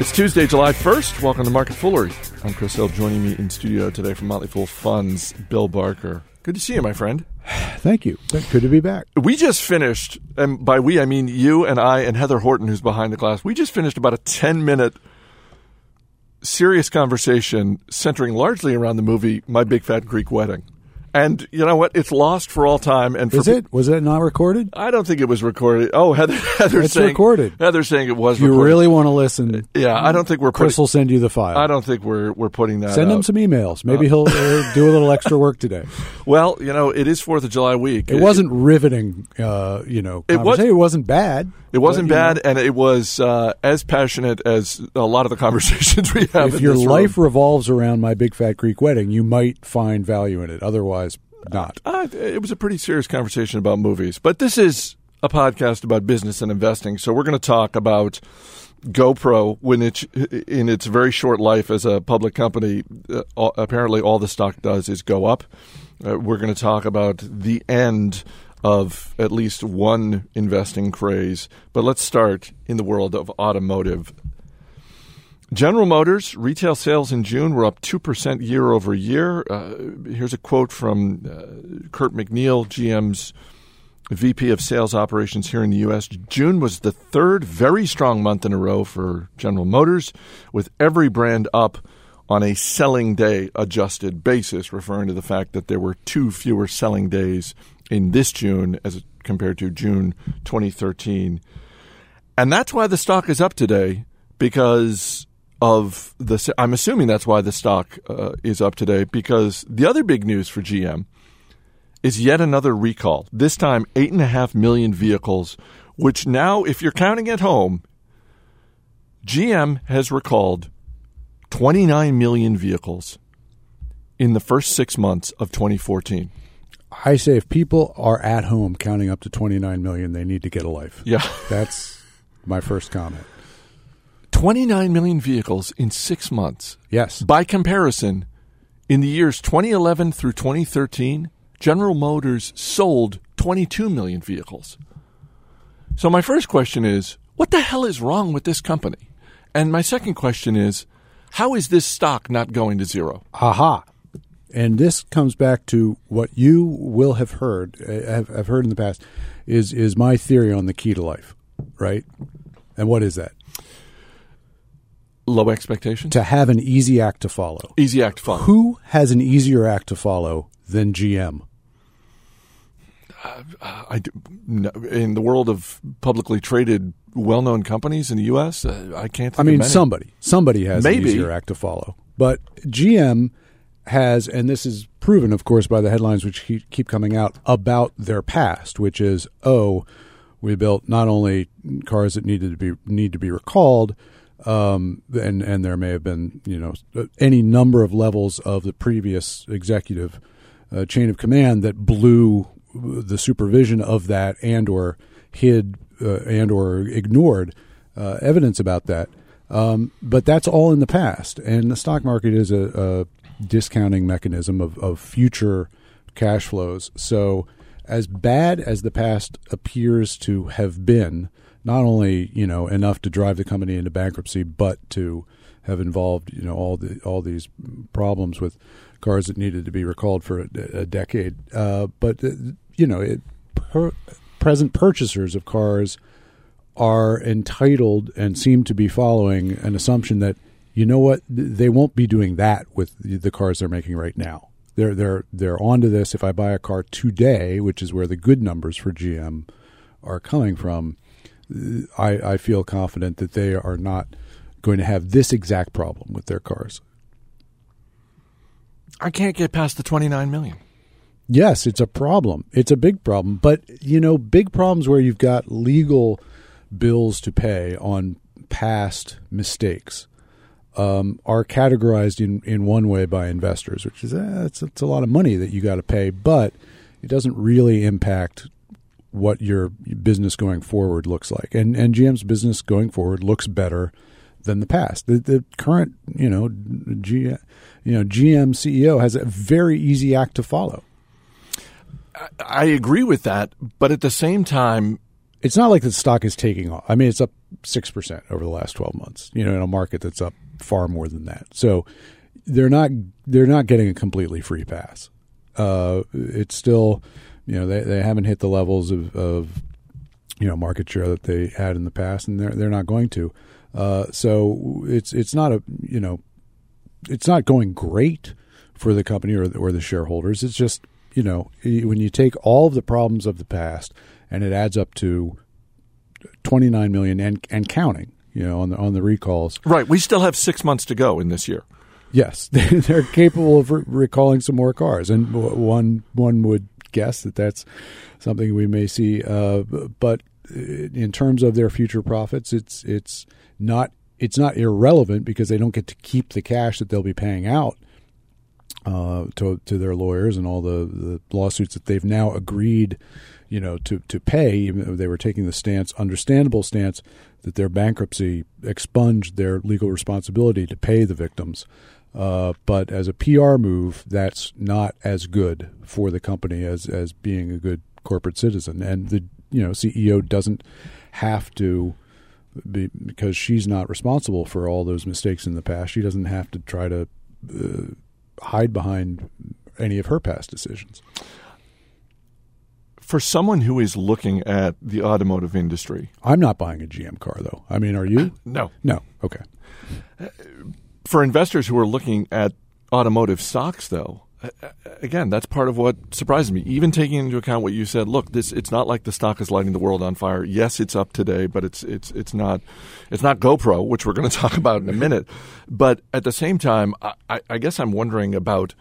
It's Tuesday, July 1st. Welcome to Market Foolery. I'm Chris Hill. Joining me in studio today from Motley Fool Funds, Bill Barker. Good to see you, my friend. Thank you. Good to be back. We just finished, and by we I mean you and I and Heather Horton, who's behind the glass. We just finished about a 10 minute serious conversation centering largely around the movie My Big Fat Greek Wedding. And you know what? It's lost for all time. And for Is it? Was it not recorded? I don't think it was recorded. Oh, Heather, Heather's It's saying recorded. Heather's saying it was. If you recorded. really want to listen, Yeah, I don't think we're Chris putting. will send you the file. I don't think we're we're putting that. Send him some emails. Maybe he'll uh, do a little extra work today. Well, you know, it is Fourth of July week. It wasn't riveting, uh, you know. It was. It wasn't bad. It wasn't but, bad, know, and it was uh, as passionate as a lot of the conversations we have. if your life room. revolves around my big fat Greek wedding, you might find value in it. Otherwise, not. Uh, it was a pretty serious conversation about movies, but this is a podcast about business and investing. So we're going to talk about GoPro when it's in its very short life as a public company. Uh, apparently, all the stock does is go up. Uh, we're going to talk about the end of at least one investing craze. But let's start in the world of automotive. General Motors retail sales in June were up 2% year over year. Uh, here's a quote from uh, Kurt McNeil, GM's VP of Sales Operations here in the U.S. June was the third very strong month in a row for General Motors, with every brand up on a selling day adjusted basis, referring to the fact that there were two fewer selling days in this June as compared to June 2013. And that's why the stock is up today because of the. I'm assuming that's why the stock uh, is up today because the other big news for GM is yet another recall. This time, eight and a half million vehicles, which now, if you're counting at home, GM has recalled 29 million vehicles in the first six months of 2014. I say if people are at home counting up to 29 million, they need to get a life. Yeah. That's my first comment. 29 million vehicles in six months. Yes. By comparison, in the years 2011 through 2013, General Motors sold 22 million vehicles. So, my first question is what the hell is wrong with this company? And my second question is how is this stock not going to zero? Aha. And this comes back to what you will have heard, uh, have, have heard in the past, is is my theory on the key to life, right? And what is that? Low expectations? To have an easy act to follow. Easy act fun. Who has an easier act to follow than GM? I in the world of publicly traded, well known companies in the U.S., uh, I can't think I of mean, somebody, somebody has Maybe. an easier act to follow. But GM has, and this is proven, of course, by the headlines which keep keep coming out about their past, which is, oh, we built not only cars that needed to be need to be recalled, um, and and there may have been, you know, any number of levels of the previous executive uh, chain of command that blew the supervision of that and or hid uh, and or ignored uh, evidence about that. Um, but that's all in the past, and the stock market is a, a discounting mechanism of, of future cash flows. So, as bad as the past appears to have been, not only you know enough to drive the company into bankruptcy, but to have involved you know all the all these problems with cars that needed to be recalled for a, a decade. Uh, but uh, you know, it, per, present purchasers of cars are entitled and seem to be following an assumption that you know what they won't be doing that with the the cars they're making right now. They're they're they're onto this. If I buy a car today, which is where the good numbers for GM are coming from, I, I feel confident that they are not going to have this exact problem with their cars. I can't get past the 29 million. Yes, it's a problem. It's a big problem. But, you know, big problems where you've got legal bills to pay on past mistakes um, are categorized in, in one way by investors, which is eh, it's, it's a lot of money that you got to pay, but it doesn't really impact what your business going forward looks like. And, and GM's business going forward looks better than the past. The, the current, you know, G, you know, GM CEO has a very easy act to follow. I agree with that, but at the same time, it's not like the stock is taking off. I mean, it's up six percent over the last twelve months. You know, in a market that's up far more than that. So they're not they're not getting a completely free pass. Uh, it's still, you know, they they haven't hit the levels of, of you know market share that they had in the past, and they're they're not going to. Uh, so it's it's not a you know, it's not going great for the company or or the shareholders. It's just you know when you take all of the problems of the past and it adds up to twenty nine million and and counting. You know, on the on the recalls. Right. We still have six months to go in this year. Yes, they're capable of re- recalling some more cars, and one one would guess that that's something we may see. Uh, but in terms of their future profits, it's it's not it's not irrelevant because they don't get to keep the cash that they'll be paying out uh, to to their lawyers and all the, the lawsuits that they've now agreed, you know, to to pay. Even though they were taking the stance, understandable stance, that their bankruptcy expunged their legal responsibility to pay the victims. Uh, but as a PR move, that's not as good for the company as as being a good corporate citizen. And the you know CEO doesn't have to be because she's not responsible for all those mistakes in the past. She doesn't have to try to uh, hide behind any of her past decisions. For someone who is looking at the automotive industry, I'm not buying a GM car though. I mean, are you? no, No. Okay. For investors who are looking at automotive stocks, though, again, that's part of what surprises me. Even taking into account what you said, look, this it's not like the stock is lighting the world on fire. Yes, it's up today, but it's it's it's not it's not GoPro, which we're going to talk about in a minute. But at the same time, I, I guess I'm wondering about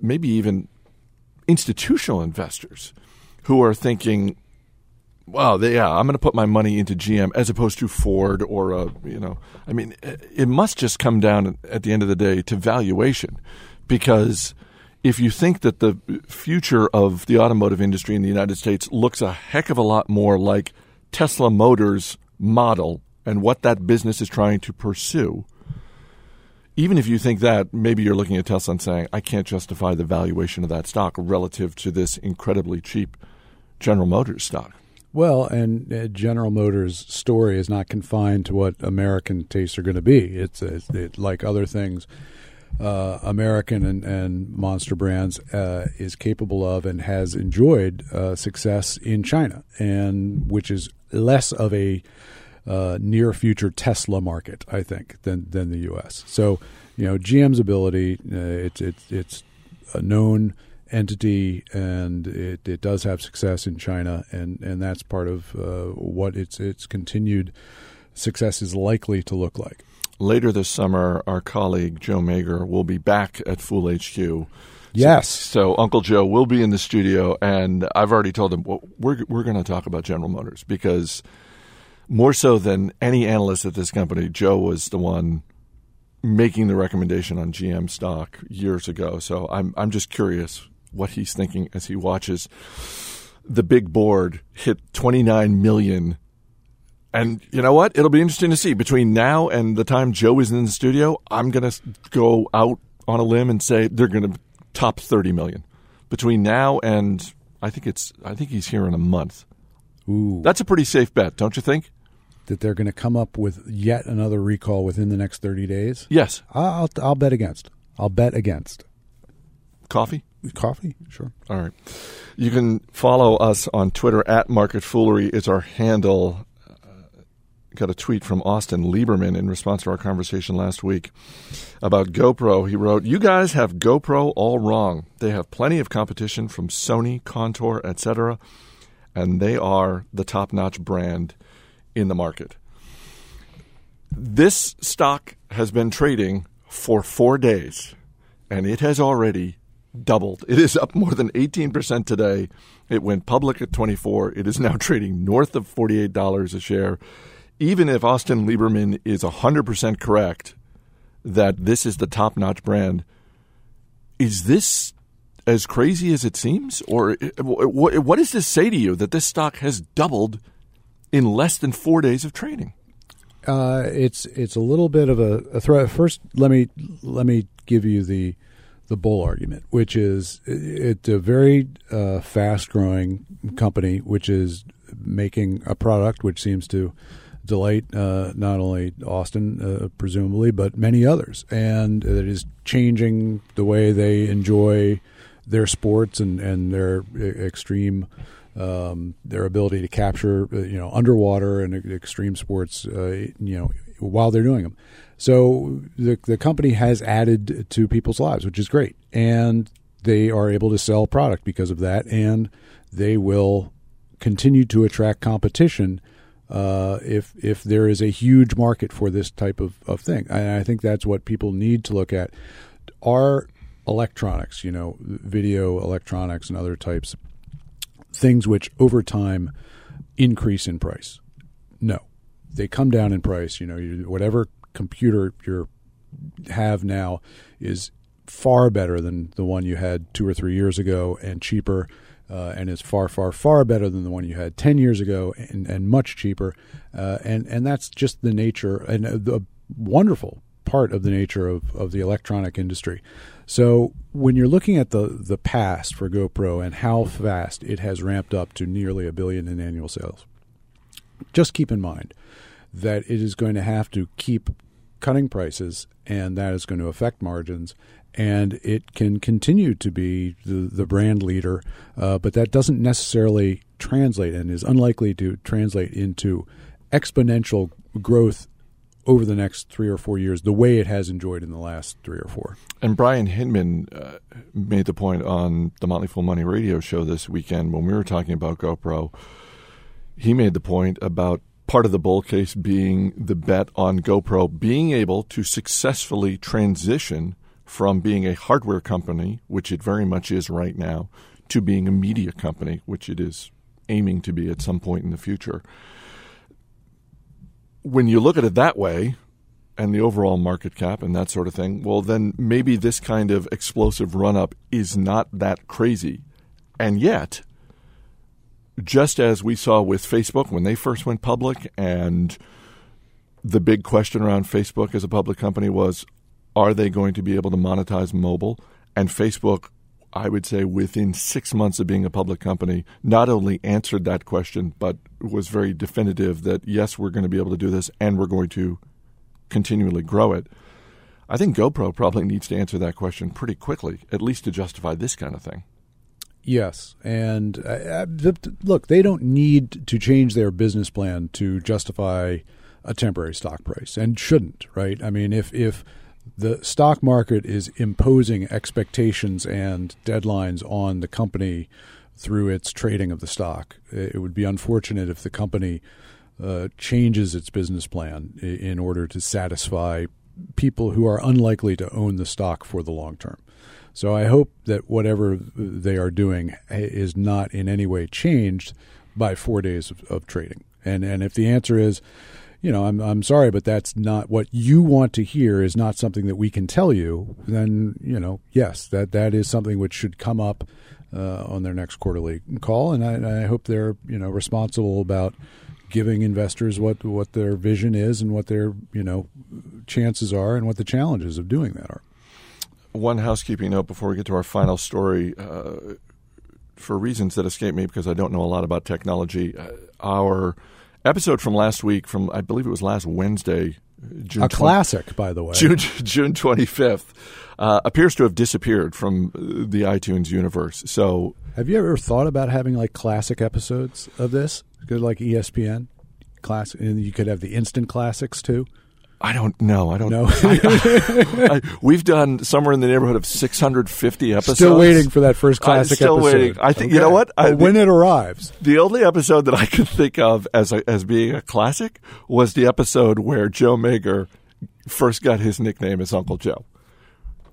maybe even institutional investors who are thinking, well, they, yeah, I'm going to put my money into GM as opposed to Ford or a, you know, I mean, it must just come down at the end of the day to valuation, because if you think that the future of the automotive industry in the United States looks a heck of a lot more like Tesla Motors model and what that business is trying to pursue, even if you think that, maybe you're looking at Tesla and saying, I can't justify the valuation of that stock relative to this incredibly cheap General Motors stock. Well, and uh, General Motors' story is not confined to what American tastes are going to be. It's, it, like other things. Uh, American and, and Monster Brands uh, is capable of and has enjoyed uh, success in China, and which is less of a uh, near future Tesla market, I think, than than the U.S. So, you know, GM's ability, it's it's it's a known entity, and it, it does have success in China, and, and that's part of uh, what its its continued success is likely to look like. Later this summer, our colleague Joe Magyer will be back at Fool HQ. Yes. So, so, Uncle Joe will be in the studio, and I've already told him well, we're we're going to talk about General Motors because more so than any analyst at this company, Joe was the one making the recommendation on GM stock years ago. So I'm I'm just curious what he's thinking as he watches the big board hit 29 million. And you know what? It'll be interesting to see between now and the time Joe is in the studio. I'm going to go out on a limb and say they're going to top 30 million between now and I think it's I think he's here in a month. Ooh. That's a pretty safe bet, don't you think? That they're going to come up with yet another recall within the next 30 days? Yes. I'll I'll bet against. I'll bet against. Coffee? Coffee, sure. All right. You can follow us on Twitter at Market Foolery is our handle. Uh, got a tweet from Austin Lieberman in response to our conversation last week about GoPro. He wrote, "You guys have GoPro all wrong. They have plenty of competition from Sony, Contour, etc., and they are the top-notch brand in the market." This stock has been trading for 4 days and it has already doubled. It is up more than 18% today. It went public at 24. It is now trading north of $48 a share. Even if Austin Lieberman is 100% correct that this is the top-notch brand, is this as crazy as it seems or what does this say to you that this stock has doubled in less than 4 days of trading? Uh, it's it's a little bit of a, a threat. First, let me let me give you the the bull argument, which is it's a very uh, fast growing company, which is making a product which seems to delight uh, not only Austin, uh, presumably, but many others, and it is changing the way they enjoy their sports and and their extreme. Um, their ability to capture, uh, you know, underwater and extreme sports, uh, you know, while they're doing them. So the the company has added to people's lives, which is great, and they are able to sell product because of that, and they will continue to attract competition uh, if if there is a huge market for this type of, of thing. And I think that's what people need to look at. Are electronics, you know, video electronics and other types, things which over time increase in price? No, they come down in price. You know, whatever computer you have now is far better than the one you had two or three years ago and cheaper uh, and is far, far, far better than the one you had 10 years ago and, and much cheaper. Uh, and, and that's just the nature and the wonderful part of the nature of, of the electronic industry. So when you're looking at the, the past for GoPro and how fast it has ramped up to nearly a billion in annual sales, just keep in mind that it is going to have to keep cutting prices and that is going to affect margins and it can continue to be the, the brand leader, uh, but that doesn't necessarily translate and is unlikely to translate into exponential growth over the next three or four years, the way it has enjoyed in the last three or four. And Brian Hinman uh, made the point on the Motley Fool Money radio show this weekend when we were talking about GoPro. He made the point about part of the bull case being the bet on GoPro being able to successfully transition from being a hardware company, which it very much is right now, to being a media company, which it is aiming to be at some point in the future. When you look at it that way, and the overall market cap and that sort of thing, well, then maybe this kind of explosive run up is not that crazy. And yet, just as we saw with Facebook when they first went public, and the big question around Facebook as a public company was are they going to be able to monetize mobile? And Facebook, I would say, within six months of being a public company, not only answered that question, but was very definitive that yes, we're going to be able to do this and we're going to continually grow it. I think GoPro probably needs to answer that question pretty quickly, at least to justify this kind of thing. Yes, and uh, uh look, they don't need to change their business plan to justify a temporary stock price, and shouldn't, right? I mean, if if the stock market is imposing expectations and deadlines on the company through its trading of the stock. It would be unfortunate if the company uh, changes its business plan in order to satisfy people who are unlikely to own the stock for the long term. So I hope that whatever they are doing is not in any way changed by four days of, of trading. And and if the answer is you know, I'm I'm sorry, but that's not what you want to hear. Is not something that we can tell you. Then you know, yes, that that is something which should come up uh, on their next quarterly call, and I, I hope they're you know responsible about giving investors what what their vision is and what their you know chances are and what the challenges of doing that are. One housekeeping note before we get to our final story. Uh, for reasons that escape me because I don't know a lot about technology, uh, our episode from last week, from I believe it was last Wednesday, June a 20, classic, by the way, June June twenty fifth, uh, appears to have disappeared from the iTunes universe. So, have you ever thought about having like classic episodes of this? Good, like ESPN, classic, and you could have the instant classics too. I don't know. I don't know. I, I, we've done somewhere in the neighborhood of 650 episodes. Still waiting for that first classic I'm still episode. waiting. I think okay. you know what? Well, when it arrives, the only episode that I could think of as a, as being a classic was the episode where Joe Magyer first got his nickname as Uncle Joe.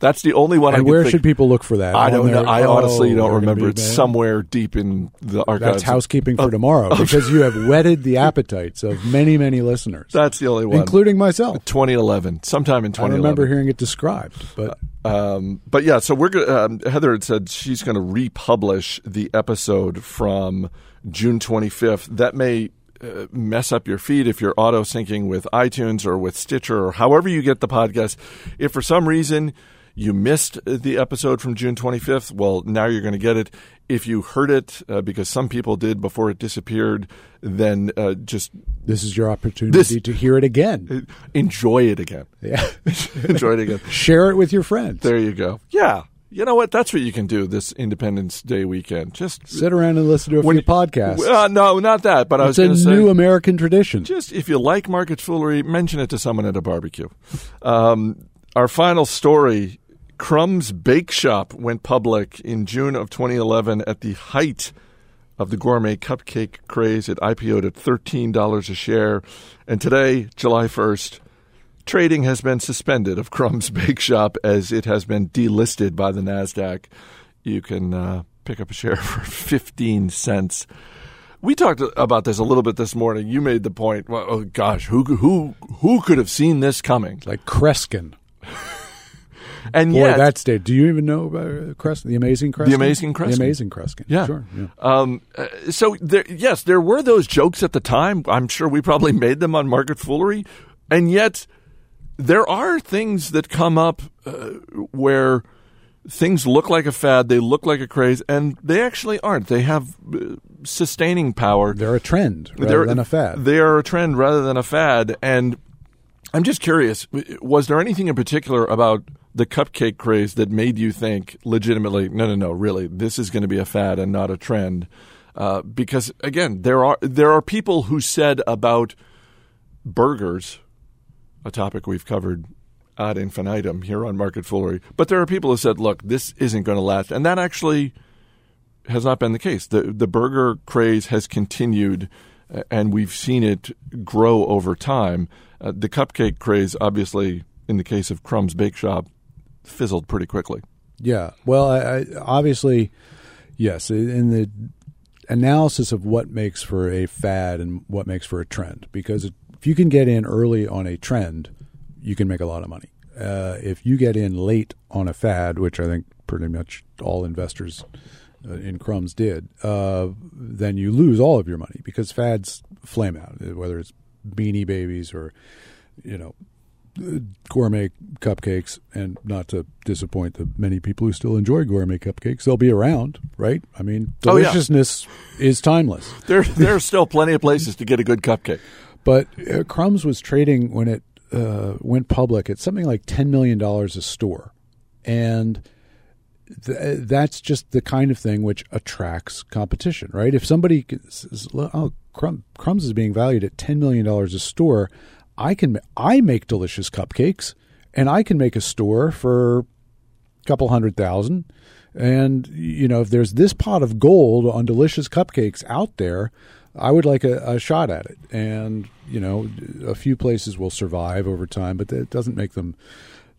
That's the only one. And I where think. should people look for that? I don't know. I honestly oh, don't remember. It's somewhere deep in the archives. That's housekeeping for tomorrow because you have whetted the appetites of many, many listeners. That's the only one, including myself. 2011, sometime in 2011. I remember hearing it described, but uh, um, but yeah. So we're um, Heather had said she's going to republish the episode from June 25th. That may uh, mess up your feed if you're auto syncing with iTunes or with Stitcher or however you get the podcast. If for some reason you missed the episode from June 25th, well, now you're going to get it. If you heard it, uh, because some people did before it disappeared, then uh, just This is your opportunity This- to hear it again. enjoy it again. Yeah. enjoy it again. Share it with your friends. There you go. Yeah. You know what? That's what you can do this Independence Day weekend. Just Sit around and listen to a When- few podcasts. Uh, no, not that. But I was it's a to say, new American tradition. just if you like market foolery, mention it to someone at a barbecue. Um, our final story: Crumbs Bake Shop went public in June of 2011 at the height of the gourmet cupcake craze. It IPO'd at thirteen dollars a share, and today, July 1st. Trading has been suspended of Crumbs Bake Shop as it has been delisted by the Nasdaq. You can uh, pick up a share for 15 cents. We talked about this a little bit this morning. You made the point. Well, oh gosh, who who who could have seen this coming? like Kreskin. And Boy, yet, that's Dave. Do you even know about uh, Kreskin? The amazing Kreskin? Amazing Kreskin. The amazing Kreskin. Yeah. Sure. Yeah. Um, uh, so there, yes, there were those jokes at the time. I'm sure we probably made them on market foolery, and yet there are things that come up uh, where things look like a fad, they look like a craze, and they actually aren't. They have uh, sustaining power. They're a trend rather They're- than a fad. They are a trend rather than a fad. And I'm just curious was there anything in particular about the cupcake craze that made you think legitimately, no, no, no, really, this is going to be a fad and not a trend? Uh, because again, there are there are people who said about burgers, a topic we've covered ad infinitum here on Market Foolery, but there are people who said, look, this isn't going to last, and that actually has not been the case. The the burger craze has continued, and we've seen it grow over time. Uh, the cupcake craze, obviously, in the case of Crumbs Bake Shop, fizzled pretty quickly. Yeah. Well, I, I, obviously, yes. In the analysis of what makes for a fad and what makes for a trend, because if you can get in early on a trend, you can make a lot of money. Uh, if you get in late on a fad, which I think pretty much all investors uh, in crumbs did, uh, then you lose all of your money because fads flame out, whether it's beanie babies or, you know, gourmet cupcakes, and not to disappoint the many people who still enjoy gourmet cupcakes, they'll be around, right? I mean, Oh, yeah. deliciousness is timeless. There there are still plenty of places to get a good cupcake. But uh, Crumbs was trading when it uh, went public at something like ten million dollars a store, and th- that's just the kind of thing which attracts competition, right? If somebody says, "Oh, Crumb- Crumbs is being valued at ten million dollars a store," I can I make delicious cupcakes, and I can make a store for a couple hundred thousand. And you know, if there's this pot of gold on delicious cupcakes out there, I would like a, a shot at it. And you know, a few places will survive over time, but it doesn't make them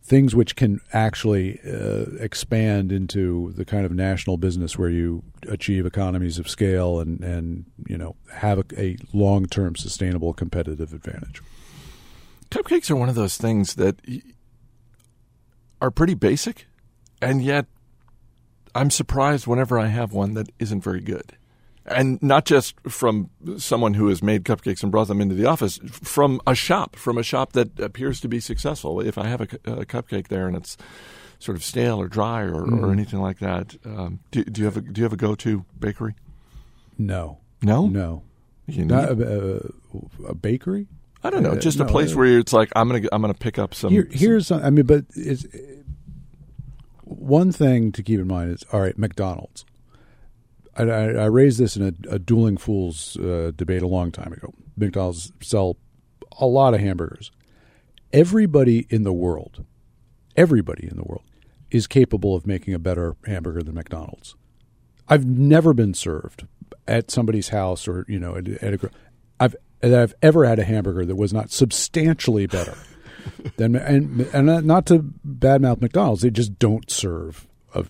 things which can actually uh, expand into the kind of national business where you achieve economies of scale and and you know have a, a long term sustainable competitive advantage. Cupcakes are one of those things that are pretty basic, and yet I'm surprised whenever I have one that isn't very good. And not just from someone who has made cupcakes and brought them into the office, from a shop, from a shop that appears to be successful. If I have a, a cupcake there and it's sort of stale or dry or, or anything like that, um, do, do you have a do you have a go to bakery? No, No, no, You need- not a, a, a bakery. I don't know, just a place where it's like I'm gonna I'm gonna pick up some. Here, some- here's I mean, but it's one thing to keep in mind is all right. McDonald's. I, I, I raised this in a, a dueling fools uh, debate a long time ago. McDonald's sell a lot of hamburgers. Everybody in the world, everybody in the world, is capable of making a better hamburger than McDonald's. I've never been served at somebody's house or you know at, at a I've that I've ever had a hamburger that was not substantially better than and and not to badmouth McDonald's. They just don't serve a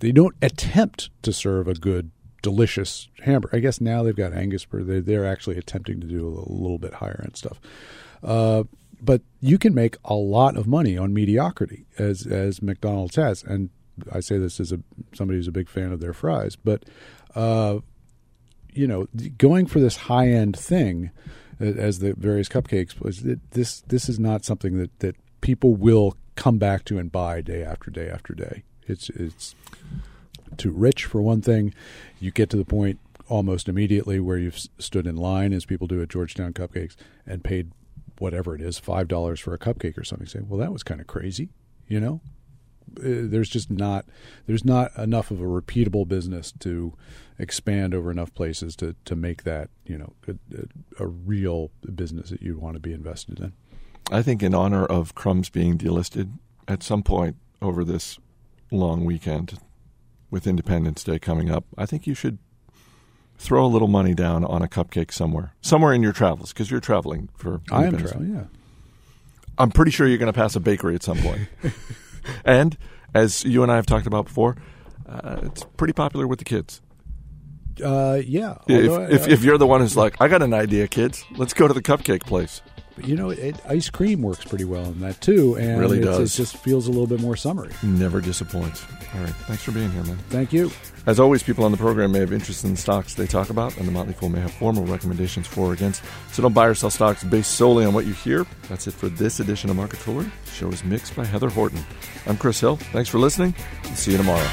they don't attempt to serve a good delicious hamburger. I guess now they've got Angus, but they they're actually attempting to do a little, little bit higher end stuff. Uh, but you can make a lot of money on mediocrity, as as McDonald's has, and I say this as a somebody who's a big fan of their fries. But uh, you know, going for this high end thing, as the various cupcakes was this this is not something that that people will come back to and buy day after day after day. It's it's too rich for one thing. You get to the point almost immediately where you've stood in line, as people do at Georgetown Cupcakes, and paid whatever it is five dollars for a cupcake or something. Say, well, that was kind of crazy, you know. Uh, there's just not there's not enough of a repeatable business to expand over enough places to to make that you know a, a real business that you'd want to be invested in. I think in honor of Crumbs being delisted at some point over this long weekend with Independence Day coming up, I think you should throw a little money down on a cupcake somewhere, somewhere in your travels, because you're traveling for. I am traveling. Yeah, I'm pretty sure you're going to pass a bakery at some point. and as you and I have talked about before, uh, it's pretty popular with the kids. Uh, yeah. If, I, if, if, you're the one who's like, I got an idea, kids, let's go to the cupcake place. But you know, it, ice cream works pretty well in that too, and really does. It just feels a little bit more summery. Never disappoints. All right, thanks for being here, man. Thank you. As always, people on the program may have interest in the stocks they talk about, and the Motley Fool may have formal recommendations for or against. So don't buy or sell stocks based solely on what you hear. That's it for this edition of Market Foolery. The show is mixed by Heather Horton. I'm Chris Hill. Thanks for listening. see you tomorrow.